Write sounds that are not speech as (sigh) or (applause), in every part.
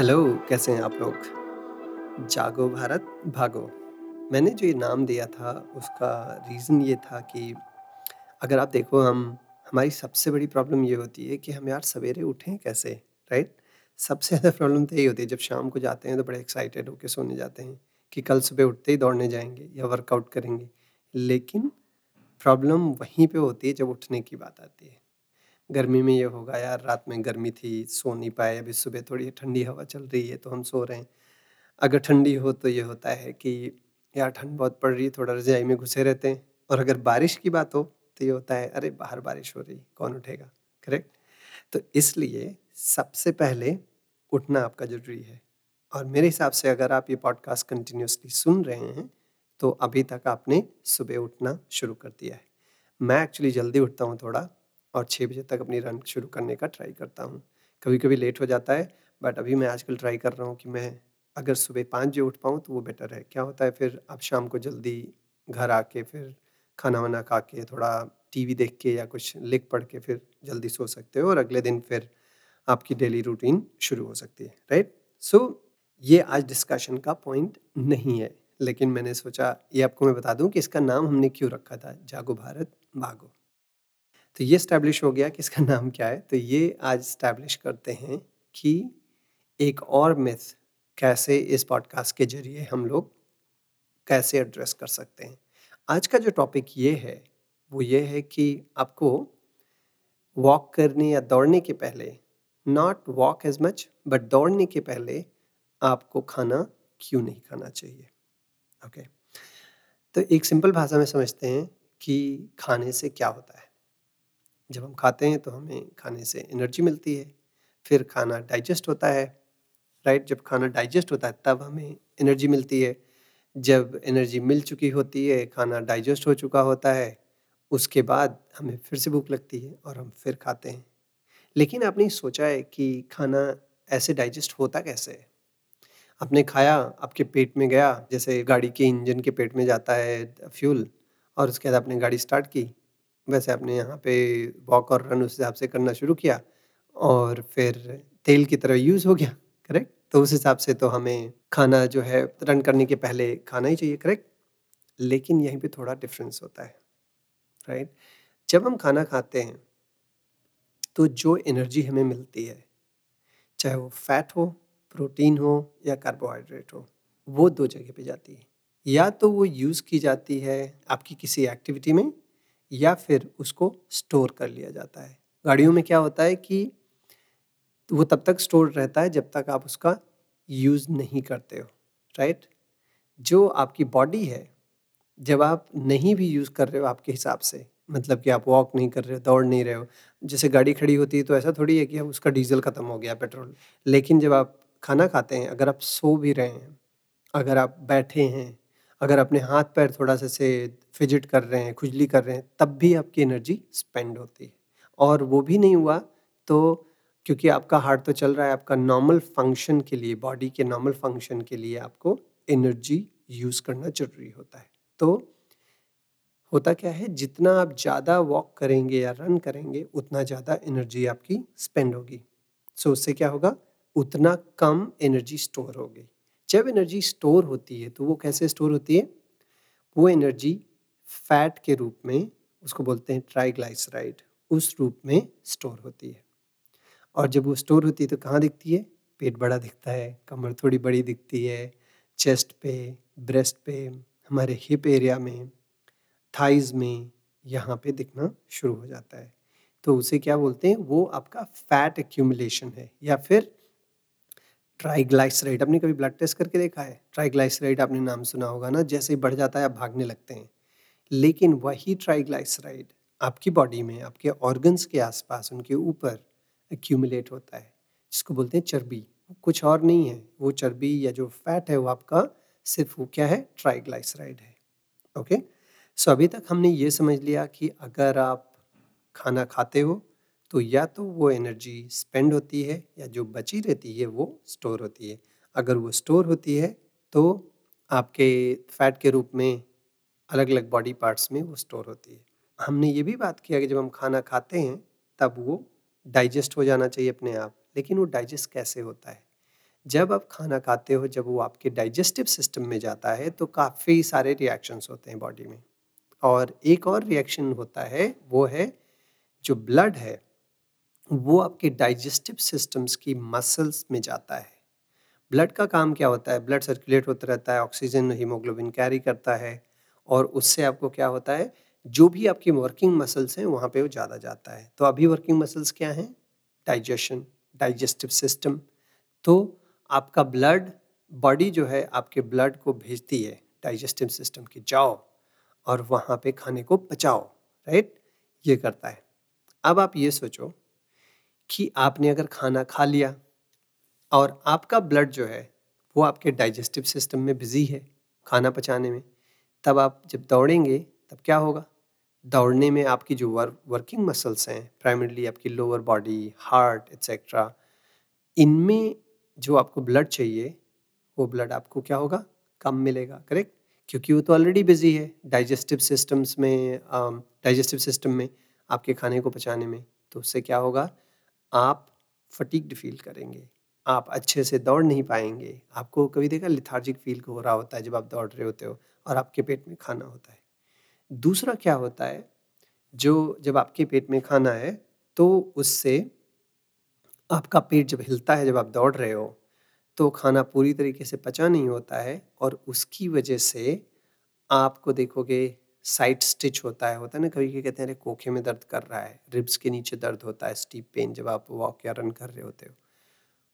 Hello, कैसे हैं आप लोग? जागो भारत, भागो। मैंने जो ये नाम दिया था, उसका रीज़न ये था कि अगर आप देखो, हम, हमारी सबसे बड़ी प्रॉब्लम ये होती है कि हम यार सवेरे उठें कैसे राइट सबसे ज़्यादा प्रॉब्लम तो यही होती है, जब शाम को जाते हैं तो बड़े एक्साइटेड होकर सोने जाते हैं कि कल सुबह उठते ही दौड़ने जाएँगे या वर्कआउट करेंगे। लेकिन प्रॉब्लम वहीं पे होती है जब उठने की बात आती है। गर्मी में ये होगा, यार, रात में गर्मी थी, सो नहीं पाए, अभी सुबह थोड़ी ठंडी हवा चल रही है तो हम सो रहे हैं। अगर ठंडी हो तो ये होता है कि, यार, ठंड बहुत पड़ रही है, थोड़ा रजाई में घुसे रहते हैं। और अगर बारिश की बात हो तो ये होता है, अरे, बाहर बारिश हो रही कौन उठेगा? करेक्ट? तो इसलिए सबसे पहले उठना आपका ज़रूरी है। और मेरे हिसाब से अगर आप ये पॉडकास्ट कंटिन्यूसली सुन रहे हैं तो अभी तक आपने सुबह उठना शुरू कर दिया है। मैं एक्चुअली जल्दी उठता हूँ थोड़ा और छः बजे तक अपनी रन शुरू करने का ट्राई करता हूँ। कभी कभी लेट हो जाता है बट अभी मैं आजकल ट्राई कर रहा हूँ कि मैं अगर सुबह पाँच बजे उठ पाऊँ तो वो बेटर है। क्या होता है फिर आप शाम को जल्दी घर आके फिर खाना वाना खा के थोड़ा टीवी देख के या कुछ लिख पढ़ के फिर जल्दी सो सकते हो और अगले दिन फिर आपकी डेली रूटीन शुरू हो सकती है राइट सो so, ये आज डिस्कशन का पॉइंट नहीं है लेकिन मैंने सोचा ये आपको मैं बता दूँ कि इसका नाम हमने क्यों रखा था? जागो भारत भागो। तो ये स्टैब्लिश हो गया कि इसका नाम क्या है। तो ये आज स्टैब्लिश करते हैं कि एक और मिथ कैसे इस पॉडकास्ट के ज़रिए हम लोग कैसे एड्रेस कर सकते हैं। आज का जो टॉपिक ये है, वो ये है कि आपको वॉक करने या दौड़ने के पहले not walk as much but दौड़ने के पहले आपको खाना क्यों नहीं खाना चाहिए। Okay okay. तो एक सिंपल भाषा में समझते हैं कि खाने से क्या होता है। जब हम खाते हैं तो हमें खाने से एनर्जी मिलती है, फिर खाना डाइजेस्ट होता है राइट जब खाना डाइजेस्ट होता है, तब हमें एनर्जी मिलती है। जब एनर्जी मिल चुकी होती है, खाना डाइजेस्ट हो चुका होता है, उसके बाद हमें फिर से भूख लगती है और हम फिर खाते हैं। लेकिन आपने सोचा है कि खाना ऐसे डाइजेस्ट होता कैसे है? आपने खाया, आपके पेट में गया, जैसे गाड़ी के इंजन के पेट में जाता है फ्यूल और उसके बाद आपने गाड़ी स्टार्ट की। वैसे आपने यहाँ पे वॉक और रन उस हिसाब से करना शुरू किया और फिर तेल की तरह यूज़ हो गया करेक्ट तो उस हिसाब से तो हमें खाना जो है रन करने के पहले खाना ही चाहिए करेक्ट लेकिन यहीं पे थोड़ा डिफरेंस होता है राइट जब हम खाना खाते हैं तो जो एनर्जी हमें मिलती है, चाहे वो फैट हो प्रोटीन हो या कार्बोहाइड्रेट हो, वो दो जगह पे जाती है। या तो वो यूज़ की जाती है आपकी किसी एक्टिविटी में या फिर उसको स्टोर कर लिया जाता है। गाड़ियों में क्या होता है कि वो तब तक स्टोर रहता है जब तक आप उसका यूज़ नहीं करते हो राइट जो आपकी बॉडी है, जब आप नहीं भी यूज़ कर रहे हो आपके हिसाब से मतलब कि आप वॉक नहीं कर रहे हो, दौड़ नहीं रहे हो, जैसे गाड़ी खड़ी होती है तो ऐसा थोड़ी है कि अब उसका डीजल ख़त्म हो गया पेट्रोल लेकिन जब आप खाना खाते हैं, अगर आप सो भी रहे हैं, अगर आप बैठे हैं अगर अपने हाथ पैर थोड़ा सा से फिजिट कर रहे हैं खुजली कर रहे हैं तब भी आपकी एनर्जी स्पेंड होती है। और वो भी नहीं हुआ तो क्योंकि आपका हार्ट तो चल रहा है आपका नॉर्मल फ़ंक्शन के लिए बॉडी के नॉर्मल फ़ंक्शन के लिए आपको एनर्जी यूज़ करना ज़रूरी होता है। तो होता क्या है जितना आप ज़्यादा वॉक करेंगे या रन करेंगे उतना ज़्यादा एनर्जी आपकी स्पेंड होगी। सो so, उससे क्या होगा? उतना कम एनर्जी स्टोर होगी। जब एनर्जी स्टोर होती है तो वो कैसे स्टोर होती है? वो एनर्जी फैट के रूप में उसको बोलते हैं ट्राइग्लाइसराइड, उस रूप में स्टोर होती है। और जब वो स्टोर होती है तो कहाँ दिखती है? पेट बड़ा दिखता है, कमर थोड़ी बड़ी दिखती है, चेस्ट पे, ब्रेस्ट पे, हमारे हिप एरिया में, थाइज में, यहाँ पे दिखना शुरू हो जाता है। तो उसे क्या बोलते हैं? वो आपका फैट एक्यूमुलेशन है, या फिर ट्राइग्लाइसराइड, आपने कभी ब्लड टेस्ट करके देखा है? ट्राइग्लाइसराइड आपने नाम सुना होगा ना, जैसे ही बढ़ जाता है आप भागने लगते हैं। लेकिन वही ट्राइग्लाइसराइड आपकी बॉडी में, आपके ऑर्गन्स के आसपास, उनके ऊपर एक्यूमुलेट होता है, जिसको बोलते हैं चर्बी। कुछ और नहीं है, वो चर्बी या जो फैट है वो आपका, सिर्फ़ वो क्या है? ट्राइग्लाइसराइड है। ओके? सो अभी तक हमने ये समझ लिया कि अगर आप खाना खाते हो तो या तो वो एनर्जी स्पेंड होती है या जो बची रहती है वो स्टोर होती है। अगर वो स्टोर होती है तो आपके फैट के रूप में अलग अलग बॉडी पार्ट्स में वो स्टोर होती है। हमने ये भी बात किया कि जब हम खाना खाते हैं, तब वो डाइजेस्ट हो जाना चाहिए अपने आप, लेकिन वो डाइजेस्ट कैसे होता है? जब आप खाना खाते हो, जब वो आपके डाइजेस्टिव सिस्टम में जाता है तो काफ़ी सारे रिएक्शंस होते हैं बॉडी में। और एक और रिएक्शन होता है, वो है जो ब्लड है वो आपके डाइजेस्टिव सिस्टम्स की मसल्स में जाता है। ब्लड का काम क्या होता है? ब्लड सर्कुलेट होता रहता है ऑक्सीजन हीमोग्लोबिन कैरी करता है और उससे आपको क्या होता है? जो भी आपकी वर्किंग मसल्स हैं, वहाँ पे वो ज़्यादा जाता है। तो अभी वर्किंग मसल्स क्या हैं? डाइजेशन डाइजेस्टिव सिस्टम तो आपका ब्लड बॉडी जो है, आपके ब्लड को भेजती है डाइजेस्टिव सिस्टम की, जाओ और वहाँ पे खाने को पचाओ। राइट ये करता है। अब आप ये सोचो कि आपने अगर खाना खा लिया और आपका ब्लड जो है वो आपके डाइजेस्टिव सिस्टम में बिज़ी है खाना पचाने में तब आप जब दौड़ेंगे तब क्या होगा? दौड़ने में आपकी जो वर्क वर्किंग मसल्स हैं प्राइमरली आपकी लोअर बॉडी हार्ट एक्सेट्रा इनमें जो आपको ब्लड चाहिए वो ब्लड आपको क्या होगा? कम मिलेगा करेक्ट क्योंकि वो तो ऑलरेडी बिज़ी है डाइजेस्टिव सिस्टम्स में डाइजेस्टिव um, सिस्टम में आपके खाने को पचाने में तो उससे क्या होगा? आप फटीक्ड फील करेंगे। आप अच्छे से दौड़ नहीं पाएँगे। आपको कभी देखा लिथार्जिक फील हो रहा होता है जब आप दौड़ रहे होते हो और आपके पेट में खाना होता है। दूसरा क्या होता है? जो जब आपके पेट में खाना है तो उससे आपका पेट जब हिलता है जब आप दौड़ रहे हो तो खाना पूरी तरीके से पचा नहीं होता है और उसकी वजह से आपको देखोगे साइड स्टिच होता है होता है ना, कभी कभी कहते हैं, अरे, कोखे में दर्द कर रहा है, रिब्स के नीचे दर्द होता है, स्टीप पेन जब आप वॉक या रन कर रहे होते हो।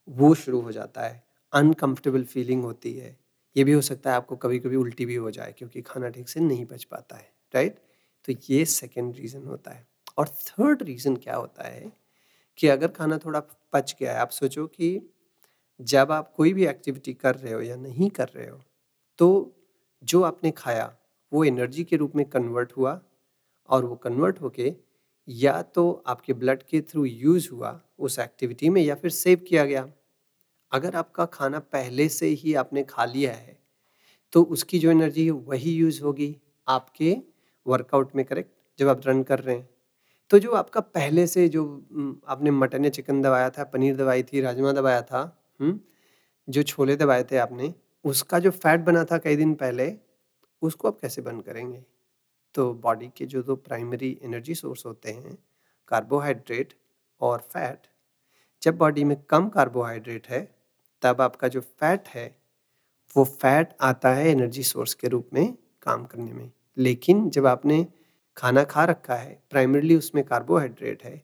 वो शुरू हो जाता है अनकंफर्टेबल फीलिंग होती है। ये भी हो सकता है आपको कभी कभी उल्टी भी हो जाए, क्योंकि खाना ठीक से नहीं पच पाता है राइट तो ये सेकेंड रीज़न होता है। और थर्ड रीज़न क्या होता है कि अगर खाना थोड़ा पच गया है, आप सोचो कि जब आप कोई भी एक्टिविटी कर रहे हो या नहीं कर रहे हो तो जो आपने खाया वो एनर्जी के रूप में कन्वर्ट हुआ और वो कन्वर्ट होके या तो आपके ब्लड के थ्रू यूज़ हुआ उस एक्टिविटी में या फिर सेव किया गया अगर आपका खाना पहले से ही आपने खा लिया है तो उसकी जो एनर्जी है वही यूज़ होगी आपके वर्कआउट में करेक्ट जब आप रन कर रहे हैं तो जो आपका पहले से जो आपने मटन या चिकन दबाया था, पनीर दबाई थी, राजमा दबाया था हुँ? जो छोले दबाए थे आपने, उसका जो फैट बना था कई दिन पहले उसको आप कैसे बंद करेंगे? तो बॉडी के जो दो प्राइमरी एनर्जी सोर्स होते हैं कार्बोहाइड्रेट और फैट जब बॉडी में कम कार्बोहाइड्रेट है, तब आपका जो फैट है, वो फैट आता है एनर्जी सोर्स के रूप में काम करने में। लेकिन जब आपने खाना खा रखा है प्राइमरली उसमें कार्बोहाइड्रेट है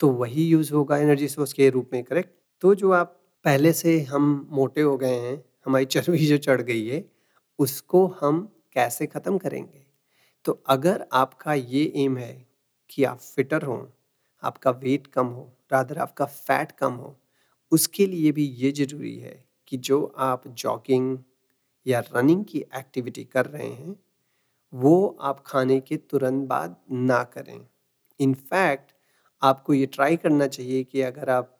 तो वही यूज़ होगा एनर्जी सोर्स के रूप में करेक्ट तो जो आप पहले से हम मोटे हो गए हैं, हमारी (laughs) चर्बी जो चढ़ गई है, उसको हम कैसे ख़त्म करेंगे? तो अगर आपका ये एम है कि आप फिटर हों, आपका वेट कम हो रादर आपका फैट कम हो, उसके लिए भी ये ज़रूरी है कि जो आप जॉगिंग या रनिंग की एक्टिविटी कर रहे हैं, वो आप खाने के तुरंत बाद ना करें। इनफैक्ट आपको ये ट्राई करना चाहिए कि अगर आप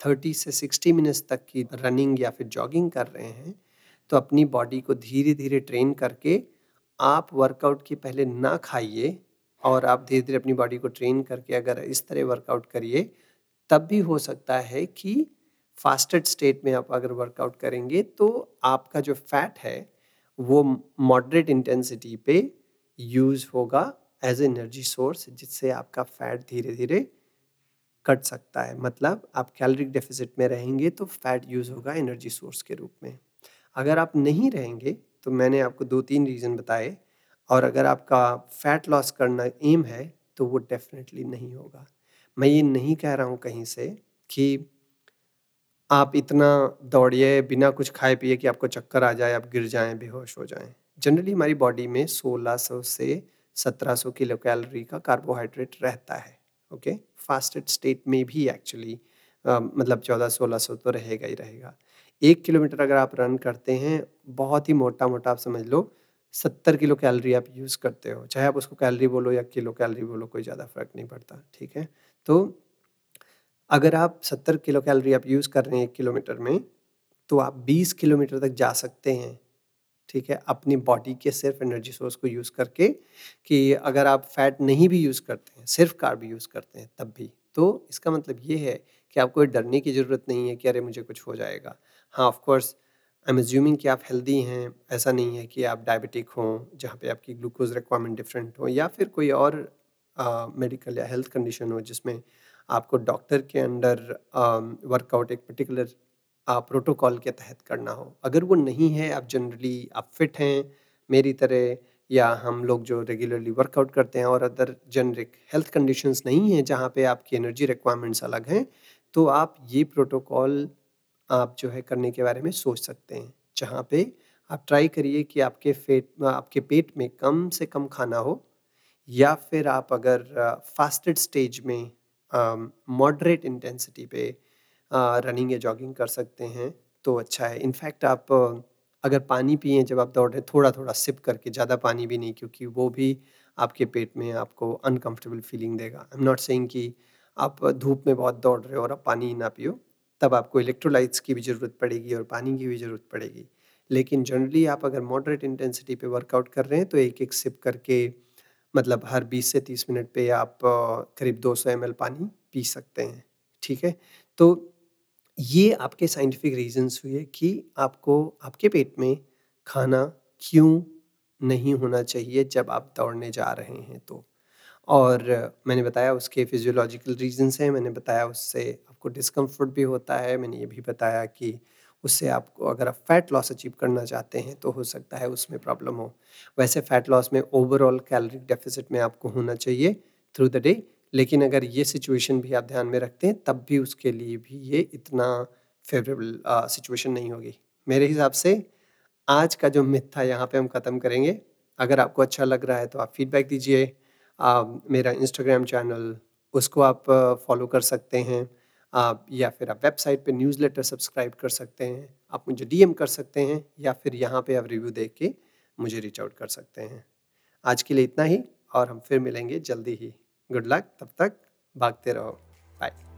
30 से 60 मिनट्स तक की रनिंग या फिर जॉगिंग कर रहे हैं तो अपनी बॉडी को धीरे धीरे ट्रेन करके आप वर्कआउट के पहले ना खाइए और आप धीरे धीरे अपनी बॉडी को ट्रेन करके अगर इस तरह वर्कआउट करिए, तब भी हो सकता है कि फास्टेड स्टेट में आप अगर वर्कआउट करेंगे तो आपका जो फैट है वो मॉडरेट इंटेंसिटी पे यूज़ होगा एज एनर्जी सोर्स जिससे आपका फैट धीरे धीरे कट सकता है। मतलब आप कैलोरिक डेफिसिट में रहेंगे तो फैट यूज़ होगा एनर्जी सोर्स के रूप में। अगर आप नहीं रहेंगे तो मैंने आपको दो तीन रीज़न बताए और अगर आपका फ़ैट लॉस करना एम है तो वो डेफिनेटली नहीं होगा। मैं ये नहीं कह रहा हूँ कहीं से कि आप इतना दौड़िए, बिना कुछ खाए पिए कि आपको चक्कर आ जाए, आप गिर जाएँ, बेहोश हो जाएँ। जनरली हमारी बॉडी में 1600 से 1700 किलो कैलोरी का कार्बोहाइड्रेट रहता है ओके फास्टेड स्टेट में भी एक्चुअली मतलब 14 1600 तो रहेगा ही रहेगा। एक किलोमीटर अगर आप रन करते हैं, बहुत ही मोटा मोटा आप समझ लो, सत्तर किलो कैलोरी आप यूज़ करते हो। चाहे आप उसको कैलोरी बोलो या किलो कैलोरी बोलो, कोई ज़्यादा फ़र्क नहीं पड़ता, ठीक है? तो अगर आप सत्तर किलो कैलोरी आप यूज़ कर रहे हैं एक किलोमीटर में तो आप बीस किलोमीटर तक जा सकते हैं, ठीक है? अपनी बॉडी के सिर्फ़ एनर्जी सोर्स को यूज़ करके कि अगर आप फैट नहीं भी यूज़ करते हैं, सिर्फ़ कार्ब यूज़ करते हैं, तब भी। तो इसका मतलब ये है कि आपको डरने की ज़रूरत नहीं है कि अरे मुझे कुछ हो जाएगा हाँ, of course I am assuming कि आप हेल्दी हैं, ऐसा नहीं है कि आप डायबिटिक हों, जहाँ पे आपकी ग्लूकोज़ रिक्वायरमेंट डिफरेंट हो या फिर कोई और मेडिकल या हेल्थ कंडीशन हो जिसमें आपको डॉक्टर के अंडर वर्कआउट एक पर्टिकुलर प्रोटोकॉल के तहत करना हो। अगर वो नहीं है, आप जनरली आप फिट हैं मेरी तरह या हम लोग जो रेगुलरली वर्कआउट करते हैं और अदर जेनेरिक हेल्थ कंडीशंस नहीं हैं, जहाँ पे आपकी एनर्जी रिक्वायरमेंट्स अलग हैं, तो आप ये प्रोटोकॉल आप जो है करने के बारे में सोच सकते हैं। जहाँ पे आप ट्राई करिए कि आपके फेट आपके पेट में कम से कम खाना हो या फिर आप अगर फास्टेड स्टेज में मॉडरेट इंटेंसिटी पे रनिंग या जॉगिंग कर सकते हैं, तो अच्छा है। इनफैक्ट आप अगर पानी पिए जब आप दौड़ रहे थोड़ा-थोड़ा सिप करके, ज़्यादा पानी भी नहीं क्योंकि वो भी आपके पेट में आपको अनकम्फ़र्टेबल फीलिंग देगा। आई एम नॉट सेइंग कि आप धूप में बहुत दौड़ रहे हो और आप पानी ना पियो, तब आपको इलेक्ट्रोलाइट्स की भी ज़रूरत पड़ेगी और पानी की भी ज़रूरत पड़ेगी। लेकिन जनरली आप अगर मॉडरेट इंटेंसिटी पे वर्कआउट कर रहे हैं, तो एक-एक सिप करके मतलब हर 20 से 30 मिनट पे आप करीब 200 एमएल पानी पी सकते हैं, ठीक है? तो ये आपके साइंटिफिक रीज़न्स हुए कि आपको आपके पेट में खाना क्यों नहीं होना चाहिए जब आप दौड़ने जा रहे हैं तो। और मैंने बताया उसके फिज़ियोलॉजिकल रीज़न्स हैं, मैंने बताया उससे आपको डिस्कम्फ़र्ट भी होता है, मैंने ये भी बताया कि उससे आपको अगर आप फैट लॉस अचीव करना चाहते हैं, तो हो सकता है उसमें प्रॉब्लम हो। वैसे फैट लॉस में ओवरऑल कैलोरी डेफ़िसिट में आपको होना चाहिए थ्रू द डे, लेकिन अगर ये सिचुएशन भी आप ध्यान में रखते हैं, तब भी उसके लिए भी ये इतना फ़ेवरेबल सिचुएशन नहीं होगी। मेरे हिसाब से आज का जो मिथ था यहाँ पे हम ख़त्म करेंगे। अगर आपको अच्छा लग रहा है तो आप फ़ीडबैक दीजिए। मेरा इंस्टाग्राम चैनल उसको आप फ़ॉलो कर सकते हैं। आप, या फिर आप वेबसाइट पे न्यूज़लेटर सब्सक्राइब कर सकते हैं। आप मुझे डीएम कर सकते हैं, या फिर यहाँ पे आप रिव्यू देख के मुझे रीच आउट कर सकते हैं। आज के लिए इतना ही, और हम फिर मिलेंगे जल्दी ही। गुड लक तब तक भागते रहो। बाय।